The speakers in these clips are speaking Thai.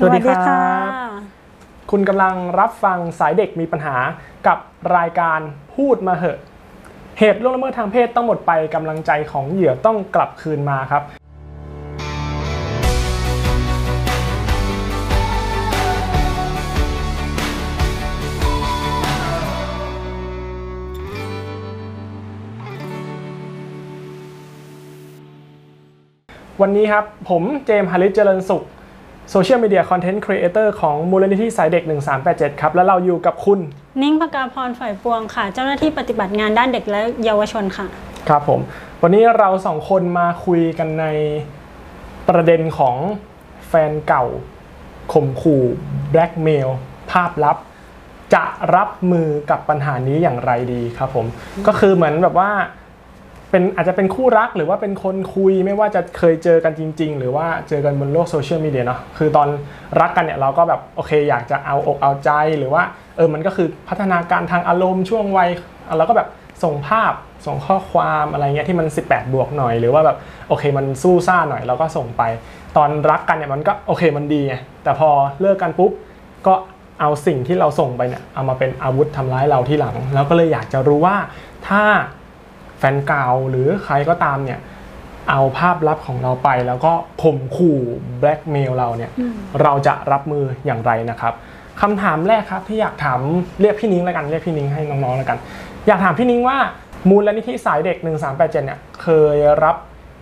สวัสดีครับค่ะคุณกำลังรับฟังสายเด็กมีปัญหากับรายการพูดมาเหอะ เหตุล่วงละเมิดทางเพศต้องหมดไปกำลังใจของเหยื่อต้องกลับคืนมาครับ วันนี้ครับผมเจมส์ฮาริสเจริญสุข social media content creator ของมูลนิธิสายเด็ก 1387 ครับ แล้วเราอยู่กับคุณ นิ้งปกาพรฝ่ายปวงค่ะ เจ้าหน้าที่ปฏิบัติงานด้านเด็กและเยาวชนค่ะ ครับผม วันนี้เราสองคนมาคุยกันในประเด็นของแฟนเก่าข่มขู่แบล็กเมลภาพลับ จะรับมือกับปัญหานี้อย่างไรดีครับผม ก็คือเหมือนแบบว่า เป็นอาจจะเป็นคู่รักหรือว่าเป็นคนคุยไม่ว่าจะเคยเจอกันจริง ๆ หรือว่าเจอกันบนโลกโซเชียลมีเดียเนาะคือตอนรักกันเนี่ยเราก็แบบโอเคอยากจะเอาอกเอาใจหรือว่าเออมันก็คือพัฒนาการทางอารมณ์ช่วงวัยเราก็แบบส่งภาพส่งข้อความอะไรเงี้ยที่มัน 18 บวกหน่อย หรือว่าแบบโอเคมันสู้ซ่าหน่อยเราก็ส่งไป ตอนรักกันเนี่ยมันก็โอเคมันดีไงแต่พอเลิกกันปุ๊บก็เอาสิ่งที่เราส่งไปเนี่ยเอามาเป็นอาวุธทำร้ายเราทีหลัง แล้วก็เลยอยากจะรู้ว่าถ้า แฟนเก่าหรือใครก็ตามเนี่ยเอาภาพลับของเราไปแล้วก็ข่มขู่แบล็กเมลเราเนี่ยเราจะรับมืออย่างไรนะครับคำถามแรกครับที่อยากถามเรียกพี่นิ้งแล้วกันเรียกพี่นิ้งให้น้องๆแล้วกัน อยากถามพี่นิ้งว่ามูลนิธิสายเด็ก 1387เนี่ยเคยรับ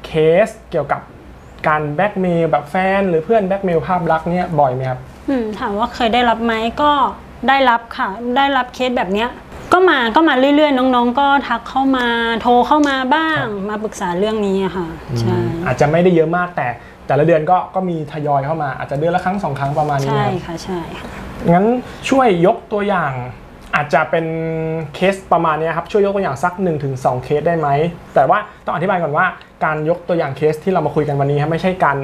เคสเกี่ยวกับการแบล็กเมลแบบแฟน หรือเพื่อนแบล็กเมลภาพลักษณ์เนี่ยบ่อยไหมครับอืมถามว่าเคยได้รับไหมก็ได้รับค่ะ ได้รับเคสแบบเนี้ย ก็มาก็มาเรื่อยๆ น้องๆ ก็ทักเข้ามาโทรเข้ามาบ้างมาปรึกษาเรื่องนี้อะค่ะใช่อาจจะไม่ได้เยอะมากแต่แต่ละเดือนก็ก็มีทยอยเข้ามาอาจจะเดือนละครั้งสองครั้งประมาณนี้ใช่นะครับค่ะใช่ค่ะงั้นช่วยยกตัวอย่าง อาจจะเป็นเคสประมาณเนี้ยครับช่วยยกตัวอย่างสัก 1-2 เคสได้ไหมแต่ว่าต้องอธิบายก่อนว่าการยกตัวอย่างเคสที่เรามาคุยกันวันนี้ครับไม่ใช่การ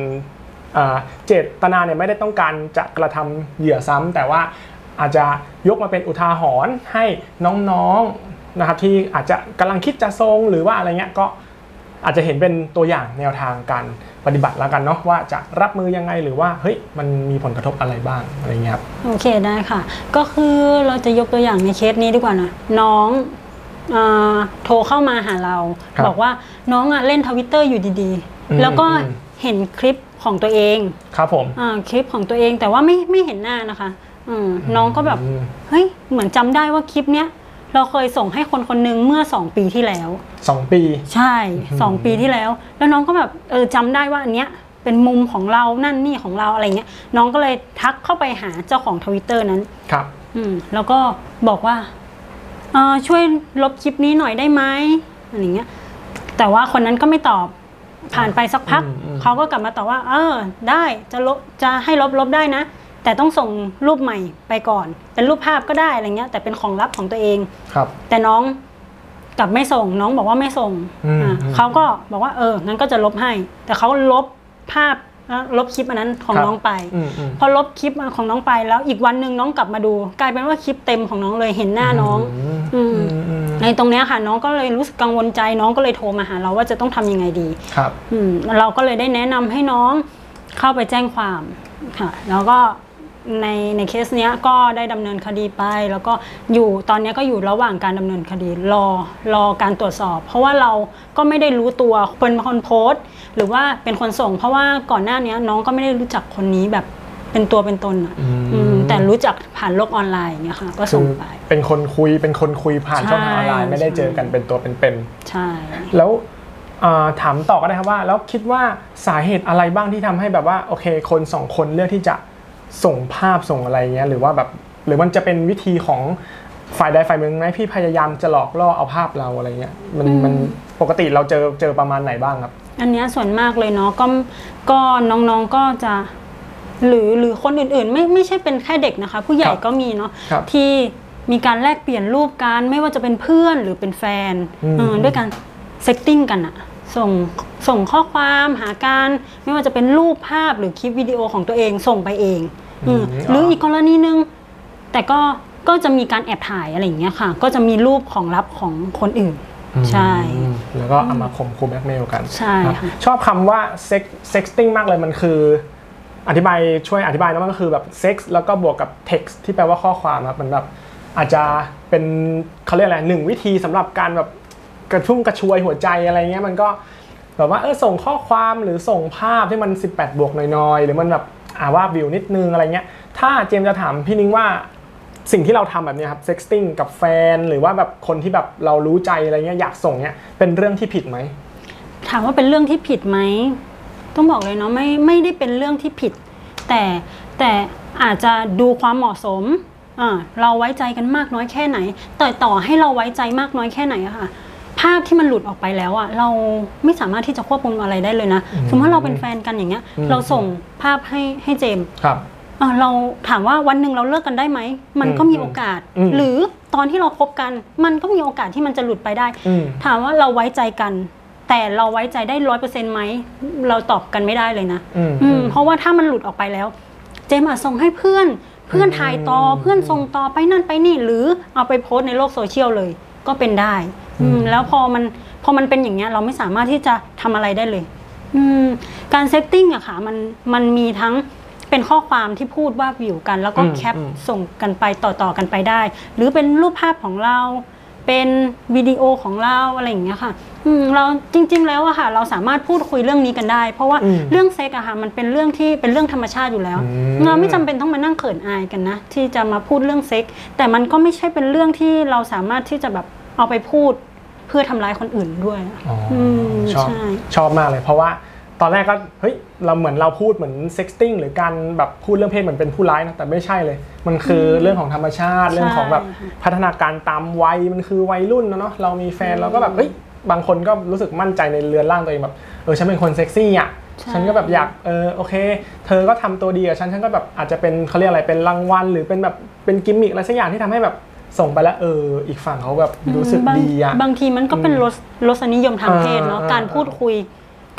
อ่าเจตนาเนี่ยไม่ได้ต้องการจะกระทำเหยื่อซ้ำแต่ว่า อาจจะยกมาเป็นอุทาหรณ์ให้น้องๆนะครับที่อาจจะกำลังคิดจะทรงหรือว่าอะไรเงี้ยก็อาจจะเห็นเป็นตัวอย่างแนวทางการปฏิบัติแล้วกันเนาะว่าจะรับมือยังไงหรือว่าเฮ้ยมันมีผลกระทบอะไรบ้างอะไรเงี้ยครับโอเคได้ค่ะ ก็คือเราจะยกตัวอย่างในเคสนี้ดีกว่านะน้องอาโทรเข้ามาหาเราครับบอกว่าน้องอะเล่นทวิตเตอร์อยู่ดีอืมๆแล้วก็อืมเห็นคลิปของตัวเองครับผมอ่าคลิปของตัวเองแต่ว่าไม่ไม่เห็นหน้านะคะ อืมน้องก็แบบ อืมเฮ้ย เหมือนจำได้ว่าคลิปเนี้ยเราเคยส่งให้คนคนหนึ่งเมื่อ2ปีที่แล้ว สองปี ใช่2ปีที่แล้ว แล้วน้องก็แบบเออจำได้ว่าอันเนี้ยเป็นมุมของเรานั่นนี่ของเราอะไรเงี้ย น้องก็เลยทักเข้าไปหาเจ้าของทวิตเตอร์นั้น ครับ อืม แล้วก็บอกว่าเอ่อช่วยลบคลิปนี้หน่อยได้ไหมอะไรเงี้ย แต่ว่าคนนั้นก็ไม่ตอบผ่านไปสักพัก อืมอืม เขาก็กลับมาตอบว่า เออ ได้จะลบจะให้ลบลบได้นะ แต่ต้องส่งรูปใหม่ไปก่อน เป็นรูปภาพก็ได้อะไรเงี้ย แต่เป็นของลับของตัวเองครับ แต่น้องกลับไม่ส่ง น้องบอกว่าไม่ส่งอืมอ่าอืมเขาก็บอกว่าเอองั้นก็จะลบให้ แต่เขาลบภาพเอ่อลบคลิปอันนั้นของครับน้องไปอืมอืมพอลบคลิปของน้องไปแล้วอีกวันหนึ่งน้องกลับมาดู กลายเป็นว่าคลิปเต็มของน้องเลยเห็นหน้าน้องอืมอืมในตรงเนี้ยค่ะน้องก็เลยรู้สึกกังวลใจน้องก็เลยโทรมาหาเราว่าจะต้องทำยังไงดีครับอืมเราก็เลยได้แนะนำให้น้องเข้าไปแจ้งความค่ะ แล้วก็ ในในเคสเนี้ยก็ได้ดำเนินคดีไป แล้วก็อยู่ตอนเนี้ยก็อยู่ระหว่างการดำเนินคดีรอรอการตรวจสอบ เพราะว่าเราก็ไม่ได้รู้ตัวเป็นคนโพสต์ หรือว่าเป็นคนส่ง เพราะว่าก่อนหน้าเนี้ยน้องก็ไม่ได้รู้จักคนนี้แบบเป็นตัวเป็นตนอะอืมอืมแต่รู้จักผ่านโลกออนไลน์อย่างเงี้ยค่ะก็คืส่งอไป เป็นคนคุยเป็นคนคุยผ่านใช่ช่องทางออนไลน์ไม่ได้เจอกันเป็นตัวเป็นใช่ ๆแล้วอ่าถามต่อก็ได้ครับว่า แล้วคิดว่าสาเหตุอะไรบ้างที่ทำให้แบบว่าโอเค คนสองคนเลือกที่จะ ส่งภาพส่งอะไรเงี้ยหรือว่าแบบหรือมันจะเป็นวิธีของฝ่ายใดฝ่ายหนึ่งไหมพี่พยายามจะหลอกล่อเอาภาพเราอะไรเงี้ยมันมันปกติเราเจอเจอประมาณไหนบ้างครับ อันเนี้ยส่วนมากเลยเนาะก็ก็น้องๆก็จะ หรือหรือคนอื่นๆ ไม่ไม่ใช่เป็นแค่เด็กนะคะ ผู้ใหญ่ครับก็มีเนาะครับที่มีการแลกเปลี่ยนรูปกันไม่ว่าจะเป็นเพื่อนหรือเป็นแฟนอืมเออด้วยการ sexting กันอะ ส่งส่งข้อความหากันไม่ว่าจะเป็นรูปภาพหรือคลิปวิดีโอของตัวเองส่งไปเองอืมหรืออีกกรณีหนึ่งแต่ก็ก็จะมีการแอบถ่ายอะไรอย่างเงี้ยค่ะ ก็จะมีรูปของลับของคนอื่น ใช่อืมแล้วก็เอามาข่มขู่แบล็กเมลกันใช่ครับค่ะชอบคำว่า sex sexting มากเลยมันคือ อธิบายช่วยอธิบายนะมันก็คือแบบเซ็กซ์แล้วก็บวกกับ text ที่แปลว่าข้อความครับมันแบบอาจจะเป็นเขาเรียกอะไรหนึ่งวิธีสำหรับการแบบ กระชุ่มกระชวยหัวใจอะไรเงี้ยมันก็แบบว่าเออส่งข้อความหรือส่งภาพที่มัน 18 บวกหน่อยๆ หรือมันแบบอ่าวาบหวิวนิดนึงอะไรเงี้ย ถ้าเจมส์จะถามพี่นิ้งว่าสิ่งที่เราทำแบบนี้ครับ sexting กับแฟน หรือว่าแบบคนที่แบบเรารู้ใจอะไรเงี้ยอยากส่งเนี้ยเป็นเรื่องที่ผิดไหม ถามว่าเป็นเรื่องที่ผิดไหม ต้องบอกเลยเนาะไม่ไม่ได้เป็นเรื่องที่ผิด แต่แต่อาจจะดูความเหมาะสมอ่าเราไว้ใจกันมากน้อยแค่ไหน แต่ต่อให้เราไว้ใจมากน้อยแค่ไหนอะค่ะ ภาพที่มันหลุดออกไปแล้วอะเราไม่สามารถที่จะควบคุมอะไรได้เลยนะอืมสมมติว่าเราเป็นแฟนกันอย่างเงี้ยอืมเราส่งภาพให้ให้เจมส์ครับอ่าเราถามว่าวันหนึ่งเราเลิกกันได้ไหม มันก็มีโอกาสอืมหรือตอนที่เราคบกัน มันก็มีโอกาสที่มันจะหลุดไปได้อืมถามว่าเราไว้ใจกัน แต่เราไว้ใจได้ร้อยเปอร์เซ็นต์ไหม เราตอบกันไม่ได้เลยนะอืมอืมเพราะว่าถ้ามันหลุดออกไปแล้ว เจมส์อาจส่งให้เพื่อน เพื่อนถ่ายต่ออืมเพื่อนส่งต่อไปนั่นไปนี่ หรือเอาไปโพสต์ในโลกโซเชียลเลย ก็เป็นได้ อืมอืมแล้วพอมันพอมันเป็นอย่างเงี้ย เราไม่สามารถที่จะทำอะไรได้เลย อืม การ sexting อะค่ะ มันมันมีทั้งเป็นข้อความที่พูดวาบหวิวกัน แล้วก็อืมแคปอืมส่งกันไปต่อๆกันไปได้ หรือเป็นรูปภาพของเราเป็นวิดีโอของเราอะไรอย่างเงี้ยค่ะอืมเราจริง ๆ แล้วอะค่ะ เราสามารถพูดคุยเรื่องนี้กันได้ เพราะว่าอืมเรื่องเซ็กอะค่ะมันเป็นเรื่องที่เป็นเรื่องธรรมชาติอยู่แล้วอืมเราไม่จำเป็นต้องมานั่งเขินอายกันนะ ที่จะมาพูดเรื่องเซ็กแต่มันก็ไม่ใช่เป็นเรื่องที่เราสามารถที่จะแบบเอาไปพูด เพื่อทำร้ายคนอื่นด้วยอ๋ออมชอบใช่ ชอบมากเลย เพราะว่าตอนแรกก็เฮ้ยเราเหมือนเราพูดเหมือน sexting หรือการแบบพูดเรื่องเพศเหมือนเป็นผู้ร้ายนะแต่ไม่ใช่เลย มันคือเรื่องของธรรมชาติเรื่องของแบบพัฒนาการตามวัยมันคือวัยรุ่นนะเนาะเรามีแฟนเราก็แบบเฮ้ยบางคนก็รู้สึกมั่นใจในเรือนร่างตัวเองแบบเออฉันเป็นคนเซ็กซี่อะใช่ ฉันก็แบบอยากเออโอเค เธอก็ทำตัวดีกับฉันฉันก็แบบอาจจะเป็นเขาเรียกอะไรเป็นรางวัลหรือเป็นแบบเป็นกิมมิคอะไรสักอย่างที่ทำให้แบบ ส่งไปแล้วเออ อีกฝั่งเขาแบบรู้สึกบางดีอะบางทีมันก็เป็นรสรสนิยมทางเพศเนาะอ่าการพูดคุย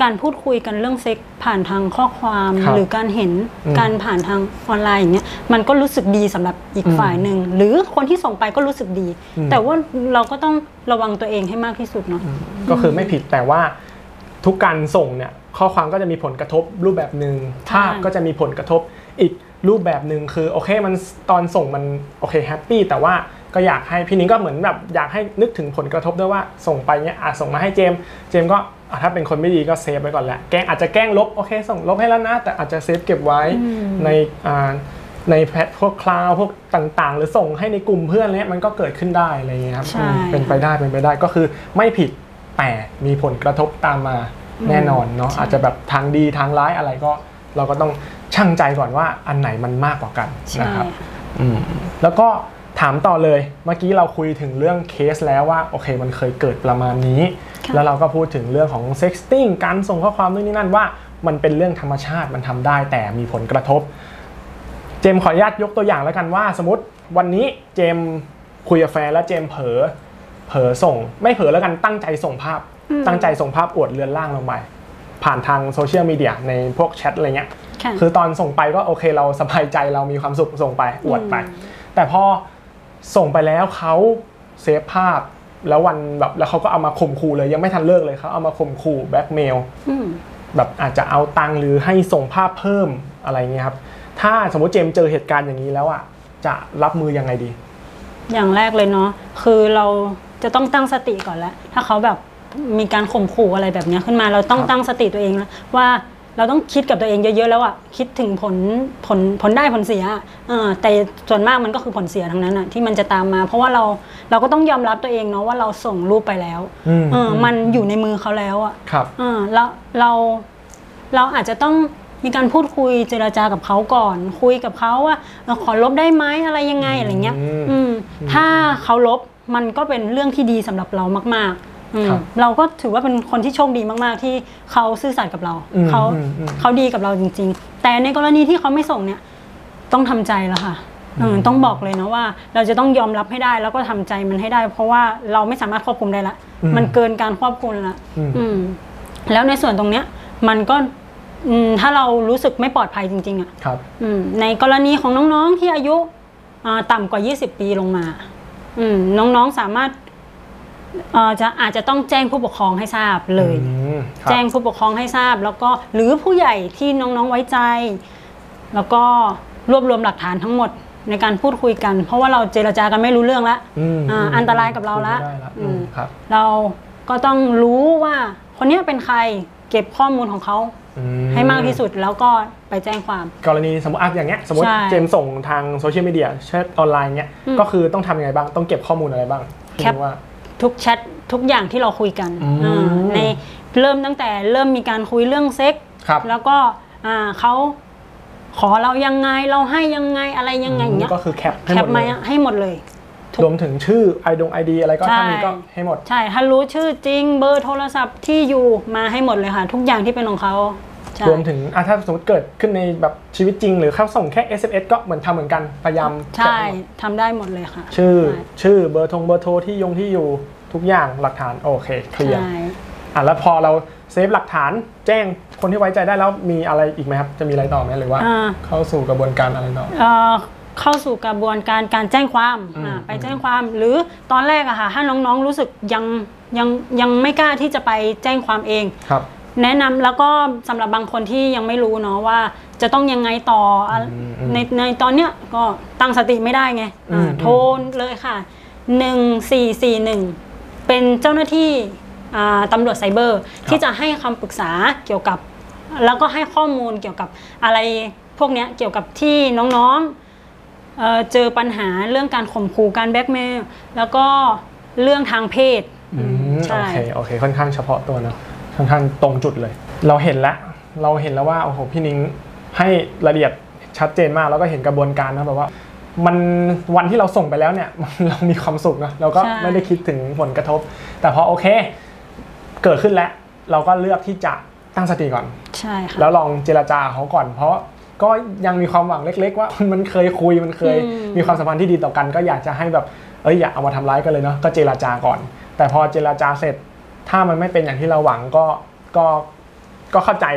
การพูดคุยกันเรื่องเซ็กผ่านทางข้อความครับหรือการเห็นอืมการผ่านทางออนไลน์อย่างเงี้ยมันก็รู้สึกดีสำหรับอีกอืมฝ่ายหนึ่งหรือคนที่ส่งไปก็รู้สึกดีอืมแต่ว่าเราก็ต้องระวังตัวเองให้มากที่สุดเนาะก็คือไม่ผิดแต่ว่าทุกการส่งเนี่ยข้อความก็จะมีผลกระทบรูปแบบหนึ่งใช่ภาพก็จะมีผลกระทบอีกรูปแบบหนึ่งคือโอเคมันตอนส่งมันโอเค happy แต่ว่า ก็อยากให้พี่นิ้งก็เหมือนแบบอยากให้นึกถึงผลกระทบด้วยว่าส่งไปเนี่ยอาจส่งมาให้เจมส์เจมส์ก็อะถ้าเป็นคนไม่ดีก็ save ไว้ก่อนแหละแกล้งอาจจะแกล้งลบโอเค ส่งลบให้แล้วนะ แต่อาจจะ save เก็บไว้อืมในอ่าใน pad พวก cloud พวกต่างๆ หรือส่งให้ในกลุ่มเพื่อนอะไรเนี่ยมันก็เกิดขึ้นได้อะไรอย่างเงี้ยครับใช่อืมเป็นไปได้เป็นไปได้ก็คือไม่ผิดแต่มีผลกระทบตามมาแน่นอนเนาะอาจจะแบบทางดีทางร้ายอะไรก็ เราก็ต้องชั่งใจก่อนว่าอันไหนมันมากกว่ากันใช่นะครับอืมแล้วก็ ถามต่อเลยเมื่อกี้เราคุยถึงเรื่องเคสแล้วว่าโอเคมันเคยเกิดประมาณนี้ค่ะแล้วเราก็พูดถึงเรื่องของ sexting การส่งข้อความนู่นนี่นั่นว่ามันเป็นเรื่องธรรมชาติมันทำได้แต่มีผลกระทบ เจมส์ขออนุญาตยกตัวอย่างแล้วกันว่า สมมติวันนี้เจมส์คุยกับแฟนแล้วเจมส์เผลอเผลอส่ง ไม่เผลอแล้วกันตั้งใจส่งภาพอืมตั้งใจส่งภาพอวดเรือนล่างลงไปผ่านทางโซเชียลมีเดียในพวกแชทอะไรเงี้ยค่ะคือตอนส่งไปก็โอเคเราสบายใจเรามีความสุขส่งไปอวดไปอืมแต่พอ ส่งไปแล้วเขาเซฟภาพแล้ววันแบบแล้วเขาก็เอามาข่มขู่เลย ยังไม่ทันเลิกเลยเขาเอามาข่มขู่แบล็กเมลอืมแบบอาจจะเอาตังค์หรือให้ส่งภาพเพิ่มอะไรเงี้ยครับ ถ้าสมมติเจมส์เจอเหตุการณ์อย่างนี้แล้วอะจะรับมือยังไงดี อย่างแรกเลยเนาะคือเราจะต้องตั้งสติก่อนแล้วถ้าเขาแบบมีการข่มขู่อะไรแบบเนี้ยขึ้นมาเราต้องครับตั้งสติตัวเองแล้วว่า เราต้องคิดกับตัวเองเยอะๆแล้วอะคิดถึงผลผลผลได้ผลเสียอะเออแต่ส่วนมากมันก็คือผลเสียทั้งนั้นอะที่มันจะตามมา เพราะว่าเราเราก็ต้องยอมรับตัวเองเนาะว่าเราส่งรูปไปแล้วอืมเออมันอยู่ในมือเขาแล้วอะครับอ่าแล้วเราเราอาจจะต้องมีการพูดคุยเจรจากับเขาก่อน คุยกับเขาว่าเออขอลบได้ไหมอะไรยังไงอะไรเงี้ยอืมอืมถ้าเขาลบมันก็เป็นเรื่องที่ดีสำหรับเรามากๆอืมครับ เราก็ถือว่าเป็นคนที่โชคดีมาก ๆ ที่เขาซื่อสัตย์กับเราอืมเขาอืมอืมเขาดีกับเราจริง ๆ แต่ในกรณีที่เขาไม่ส่งเนี่ย ต้องทำใจแล้วค่ะอืมต้องบอกเลยนะว่า เราจะต้องยอมรับให้ได้แล้วก็ทำใจมันให้ได้ เพราะว่าเราไม่สามารถควบคุมได้ละอืมมันเกินการควบคุมละอืมอืมแล้วในส่วนตรงเนี้ย มันก็อืมถ้าเรารู้สึกไม่ปลอดภัยจริง ๆ อะครับอืมในกรณีของน้องๆที่อายุอ่าต่ำกว่า 20 ปีลงมาอืมน้องๆสามารถ เอ่อจะอาจจะต้องแจ้งผู้ปกครองให้ทราบเลย อืมครับแจ้งผู้ปกครองให้ทราบ แล้วก็หรือผู้ใหญ่ที่น้องๆไว้ใจ แล้วก็รวบรวมหลักฐานทั้งหมดในการพูดคุยกัน เพราะว่าเราเจรจากันไม่รู้เรื่องแล้วอืมอ่าอืมอันตรายกับเราละคุยไม่ได้ละอือืมมครับ เราก็ต้องรู้ว่าคนเนี้ยเป็นใครเก็บข้อมูลของเขาอืให้มากที่สุดแล้วก็ไปแจ้งความ กรณีสมมติอะอย่างเงี้ยสมมติใช่เจมส์ส่งทาง social media แชทออนไลน์เงี้ยอืมก็คือต้องทำยังไงบ้างต้องเก็บข้อมูลอะไรบ้างแคปพี่ว่า ทุกแชททุกอย่างที่เราคุยกันอืมอ่าในเริ่มตั้งแต่เริ่มมีการคุยเรื่องเซ็กครับแล้วก็อ่าเขาขอเรายังไงเราให้ยังไงอะไรยังไงอย่างเงี้ยก็คือแคปให้แคหมปดมาเลยให้หมดเลยทุกรวมถึงชื่อไอดงไอดีอะไรก็ใช่ถ้ามีก็ให้หมด ใช่ถ้ารู้ชื่อจริงเบอร์โทรศัพท์ที่อยู่มาให้หมดเลยค่ะ ทุกอย่างที่เป็นของเขาใช่ รวมถึงอะถ้าสมมติเกิดขึ้นในแบบชีวิตจริง หรือเขาส่งแค่ SMS ก็เหมือนทำเหมือนกันพยายามเก็บใช่ให้หมดทำได้หมดเลยค่ะ ชื่อใช่ชื่อเบอร์ทงเบอร์โทรที่ยงที่อยู่ทุกอย่างหลักฐานโอเคเคลียร์ใช่อะแล้วพอเราเซฟหลักฐานแจ้งคนที่ไว้ใจได้แล้วมีอะไรอีกไหมครับจะมีอะไรต่อไหมหรือว่าอ่าเข้าสู่กระบวนการอะไรต่อเอ่อเข้าสู่กระบวนการการแจ้งความอืมอ่าไปแจ้งความหรือตอนแรกอะค่ะถ้าน้องๆรู้สึกยังยังยังไม่กล้าที่จะไปแจ้งความเองครับ แนะนำแล้วก็สำหรับบางคนที่ยังไม่รู้เนาะว่า จะต้องยังไงต่ออะอืมอืมในในตอนเนี้ยก็ตั้งสติไม่ได้ไงอืม อ่าโทรเลยค่ะ 1441 เป็นเจ้าหน้าที่อ่าตำรวจไซเบอร์ ที่จะให้คำปรึกษาเกี่ยวกับ แล้วก็ให้ข้อมูลเกี่ยวกับอะไรพวกเนี้ยเกี่ยวกับที่น้องๆ เอ่อเจอปัญหาเรื่องการข่มขู่การแบล็กเมลแล้วก็เรื่องทางเพศ อืมใช่ โอเค โอเค ค่อนข้างเฉพาะตัวเนอะ ค่อนข้างตรงจุดเลย เราเห็นแล้วเราเห็นแล้วว่าโอ้โหพี่นิ้งให้รายละเอียดชัดเจนมากแล้วก็เห็นกระบวนการนะแบบว่ามันวันที่เราส่งไปแล้วเนี่ยเรามีความสุขนะเราก็ใช่ไม่ได้คิดถึงผลกระทบ แต่พอโอเค เกิดขึ้นแล้วเราก็เลือกที่จะตั้งสติก่อน ใช่ค่ะแล้วลองเจรจาเขาก่อน เพราะก็ยังมีความหวังเล็ก ๆ ว่ามันเคยคุยมันเคยอืมมีความสัมพันธ์ที่ดีต่อกัน ก็อยากจะให้แบบเอ้ยอย่าเอามาทำร้ายกันเลยเนาะก็เจรจาก่อน แต่พอเจรจาเสร็จ ถ้ามันไม่เป็นอย่างที่เราหวังก็ก็ก็เข้าใจ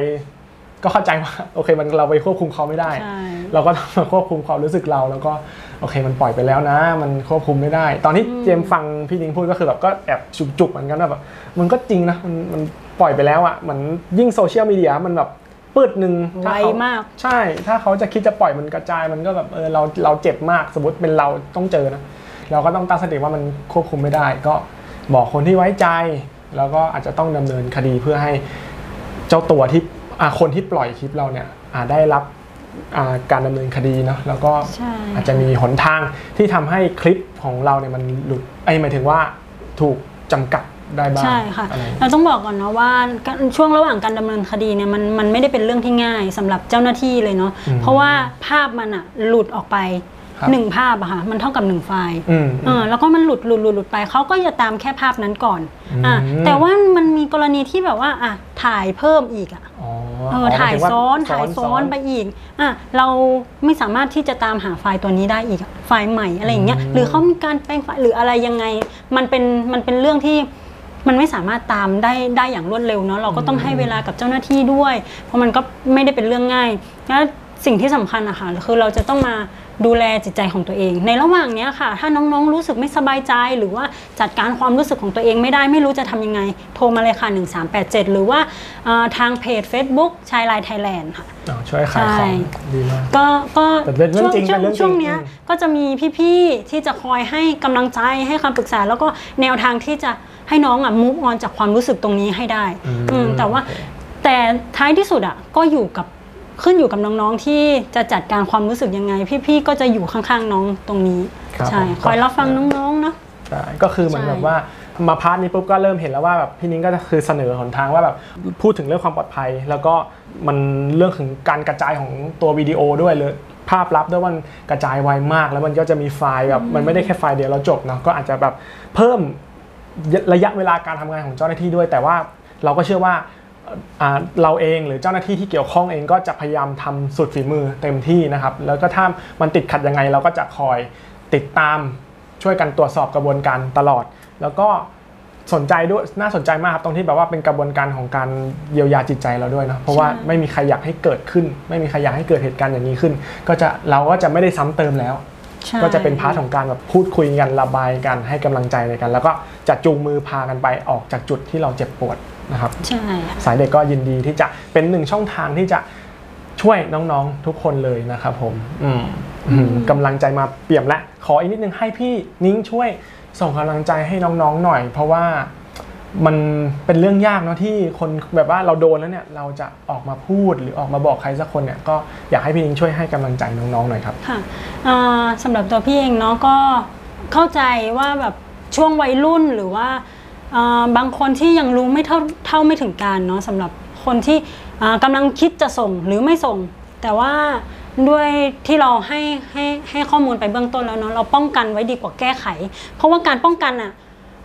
ก็เข้าใจว่าโอเคมันเราไปควบคุมเขาไม่ได้ใช่เราก็ต้องมาควบคุมความรู้สึกเรา แล้วก็โอเคมันปล่อยไปแล้วนะ มันควบคุมไม่ได้ ตอนที่เจมส์ฟังพี่ดิงพูดก็คือแบบก็แอบจุกๆเหมือนกันว่าแบบมันก็จริงนะมันมันปล่อยไปแล้วอะ่ะเหมือนยิ่งโซเชียลมีเดียมันแบบปืดหนึ่งไวถ้าเขามาก ใช่ ถ้าเขาจะคิดจะปล่อยมันกระจายมันก็แบบเออเราเราเจ็บมากสมมติเป็นเราต้องเจอนะเราก็ต้องตั้งสติว่ามันควบคุมไม่ได้ ก็บอกคนที่ไว้ใจ แล้วก็อาจจะต้องดำเนินคดีเพื่อให้เจ้าตัวที่อ่าคนที่ปล่อยคลิปเราเนี่ยอ่าได้รับอ่าการดำเนินคดีเนาะแล้วก็ใช่อาจจะมีหนทางที่ทำให้คลิปของเราเนี่ยมันหลุดไอ้ยหมายถึงว่าถูกจำกัดได้บ้างใช่ค่ะอะไรเราต้องบอกก่อนเนาะว่าการช่วงระหว่างการดำเนินคดีเนี่ยมันมันไม่ได้เป็นเรื่องที่ง่ายสำหรับเจ้าหน้าที่เลยเนาะอืมเพราะว่าภาพมันอะหลุดออกไปครับ หนึ่งภาพอะค่ะมันเท่ากับหนึ่งไฟล์อืมเออแล้วก็มันหลุดหลุดหลุดหลุดไปเขาก็จะตามแค่ภาพนั้นก่อนอืมอะแต่ว่ามันมีกรณีที่แบบว่าอะถ่ายเพิ่มอีกอะอ๋อเออถ่ายหมถึงว่ซ้อนถ่ายซ้อนไปอีกอะเราไม่สามารถที่จะตามหาไฟล์ตัวนี้ได้อีกอะไฟล์ใหม่อะไรอย่างเงี้ยหรือเขามีการแปลงไฟล์หรืออะไรยังไง มันเป็นมันเป็นเรื่องที่มันไม่สามารถตามได้ได้อย่างรวดเร็วเนาะเราก็ต้องให้เวลากับเจ้าหน้าที่ด้วย เพราะมันก็ไม่ได้เป็นเรื่องง่ายแล้วสิ่งที่สำคัญอะค่ะคือเราจะต้องมา ดูแลจิตใจของตัวเอง ในระหว่างเนี้ยค่ะ ถ้าน้องๆรู้สึกไม่สบายใจ หรือว่าจัดการความรู้สึกของตัวเองไม่ได้ไม่รู้จะทำยังไง โทรมาเลยค่ะ 1387 หรือว่าเอ่อทางเพจ Facebook ชายไลน์ไทยแลนด์ค่ะอ๋อช่วยขายขใช่องดีมากก็ก็แต่เป็นเรื่องช่วงจริงช่วงเป็นเรื่องจริงช่วงเนี้ยอืมก็จะมีพี่ๆที่จะคอยให้กำลังใจให้คำปรึกษา แล้วก็แนวทางที่จะให้น้องอะมุกออนจากความรู้สึกตรงนี้ให้ได้อืมแต่ว่าแต่ท้ายที่สุดอะก็อยู่กับ ขึ้นอยู่กับน้องๆที่จะจัดการความรู้สึกยังไง พี่ๆก็จะอยู่ข้างๆน้องตรงนี้ครับใช่ผม คอยรับฟังน้องๆเนาะ ใช่ก็คือเหมือนใช่ แบบว่ามาพาร์ทนี้ปุ๊บก็เริ่มเห็นแล้วว่าแบบพี่นิ้งก็คือเสนอหนทางว่าแบบพูดถึงเรื่องความปลอดภัย แล้วก็มันเรื่องถึงการกระจายของตัววิดีโอด้วยเลยภาพลับด้วยมันกระจายไวมาก แล้วมันก็จะมีไฟล์แบบมันไม่ได้แค่ไฟล์เดียวแล้วจบเนาะก็อาจจะแบบเพิ่มระยะเวลาการทำงานของเจ้าหน้าที่ด้วย แต่ว่าเราก็เชื่อว่าอ่า เราเองหรือเจ้าหน้าที่ที่เกี่ยวข้องเองก็จะพยายามทำสุดฝีมือเต็มที่นะครับ แล้วก็ถ้ามันติดขัดยังไงเราก็จะคอยติดตามช่วยกันตรวจสอบกระบวนการตลอด แล้วก็สนใจด้วยน่าสนใจมากครับตรงที่แบบว่าเป็นกระบวนการของการเยียวยาจิตใจเราด้วยเนอะเพราะว่าใช่ไม่มีใครอยากให้เกิดขึ้น ไม่มีใครอยากให้เกิดเหตุการณ์อย่างนี้ขึ้น ก็จะเราก็จะไม่ได้ซ้ำเติมแล้วใช่ก็จะเป็น part ของการแบบพูดคุยกันระบายกันให้กำลังใจในกัน แล้วก็จะจูงมือพากันไปออกจากจุดที่เราเจ็บปวด นะครับใช่ค่ะสายเด็กก็ยินดีที่จะเป็นหนึ่งช่องทางที่จะช่วยน้องๆทุกคนเลยนะครับผมอืมอืมกำลังใจมาเปี่ยมและ ขออีกนิดนึงให้พี่นิ้งช่วยส่งกำลังใจให้น้องๆหน่อย เพราะว่ามันเป็นเรื่องยากเนาะที่คนแบบว่าเราโดนแล้วเนี่ยเราจะออกมาพูดหรือออกมาบอกใครสักคนเนี่ยก็อยากให้พี่นิ้งช่วยให้กำลังใจน้องๆหน่อยครับค่ะอ่าสำหรับตัวพี่เองเนาะก็เข้าใจว่าแบบช่วงวัยรุ่นหรือว่าอ่า บางคนที่ยังรู้ไม่เท่าเท่าไม่ถึงการเนาะสำหรับคนที่กำลังคิดจะส่งหรือไม่ส่ง แต่ว่าด้วยที่เราให้ให้ให้ข้อมูลไปเบื้องต้นแล้วเนาะเราป้องกันไว้ดีกว่าแก้ไข เพราะว่าการป้องกันอะ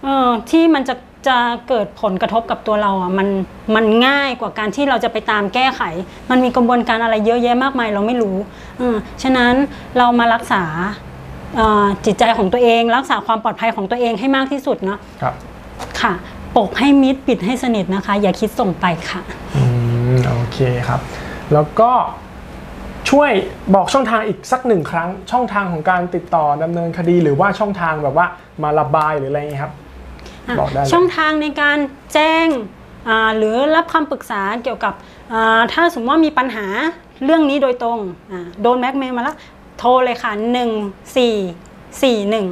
เออที่มันจะจะเกิดผลกระทบกับตัวเราอะมันมันง่ายกว่าการที่เราจะไปตามแก้ไข มันมีกระบวนการอะไรเยอะแยะมากมายเราไม่รู้อฉะนั้นเรามารักษาจิตใจของตัวเอง รักษาความปลอดภัยของตัวเองให้มากที่สุดเนาะ ครับค่ะ ปกให้มิดปิดให้สนิทนะคะ อย่าคิดส่งไปค่ะ อืมโอเคครับ แล้วก็ช่วยบอกช่องทางอีกสักหนึ่งครั้ง ช่องทางของการติดต่อดำเนินคดีหรือว่าช่องทางแบบว่ามาระบายหรืออะไรอย่างเงี้ยครับอะบอกได้เลย ช่องทางในการแจ้งอ่าหรือรับคำปรึกษาเกี่ยวกับอ่าถ้าสมมติว่ามีปัญหาเรื่องนี้โดยตรงอ่าโดนแม็กเมลมาแล้ว โทรเลยค่ะ 1441อืม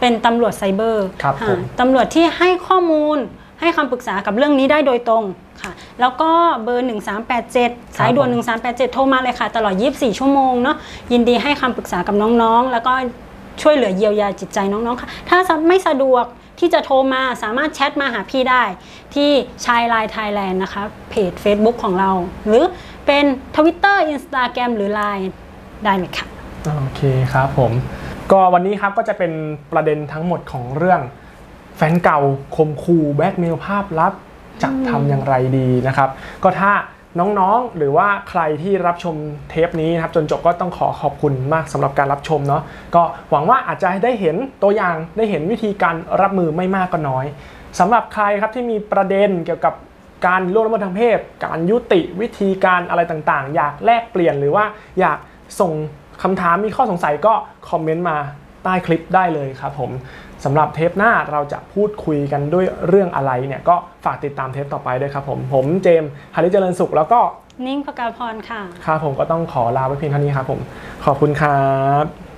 เป็นตำรวจไซเบอร์ครับอ่าผมตำรวจที่ให้ข้อมูลให้คำปรึกษากับเรื่องนี้ได้โดยตรงค่ะ แล้วก็เบอร์ 1387 สายด่วน 1387 โทรมาเลยค่ะ ตลอด 24 ชั่วโมงเนาะยินดีให้คำปรึกษากับน้องๆ แล้วก็ช่วยเหลือเยียวยาจิตใจน้องๆ ค่ะ ถ้าไม่สะดวกที่จะโทรมาสามารถแชทมาหาพี่ได้ ที่ชายไลน์ไทยแลนด์นะคะ เพจ Facebook ของเรา หรือเป็น Twitter Instagram หรือ Line ได้เลยค่ะ โอเคครับผม ก็วันนี้ครับก็จะเป็นประเด็นทั้งหมดของเรื่อง แฟนเก่าคมคูแบล็กเมลภาพลับจะทำอย่างไรดีนะครับ ก็ถ้าน้องๆ หรือว่าใครที่รับชมเทปนี้นะครับจนจบก็ต้องขอขอบคุณมากสำหรับการรับชมเนาะก็หวังว่าอาจจะได้เห็นตัวอย่างได้เห็นวิธีการรับมือไม่มากก็น้อยสำหรับใครครับที่มีประเด็นเกี่ยวกับการล่วงละเมิดทางเพศ การยุติวิธีการอะไรต่างๆ อยากแลกเปลี่ยนหรือว่าอยากส่ง คำถามมีข้อสงสัยก็คอมเมนต์มาใต้คลิปได้เลยครับผมสำหรับเทปหน้าเราจะพูดคุยกันด้วยเรื่องอะไรเนี่ยก็ฝากติดตามเทปต่อไปด้วยครับผม ผมเจมส์ฮาริเจริญสุขแล้วก็นิ่งประกาพรค่ะ ครับผมก็ต้องขอลาไปเพียงเท่านี้ครับผม ขอบคุณครับ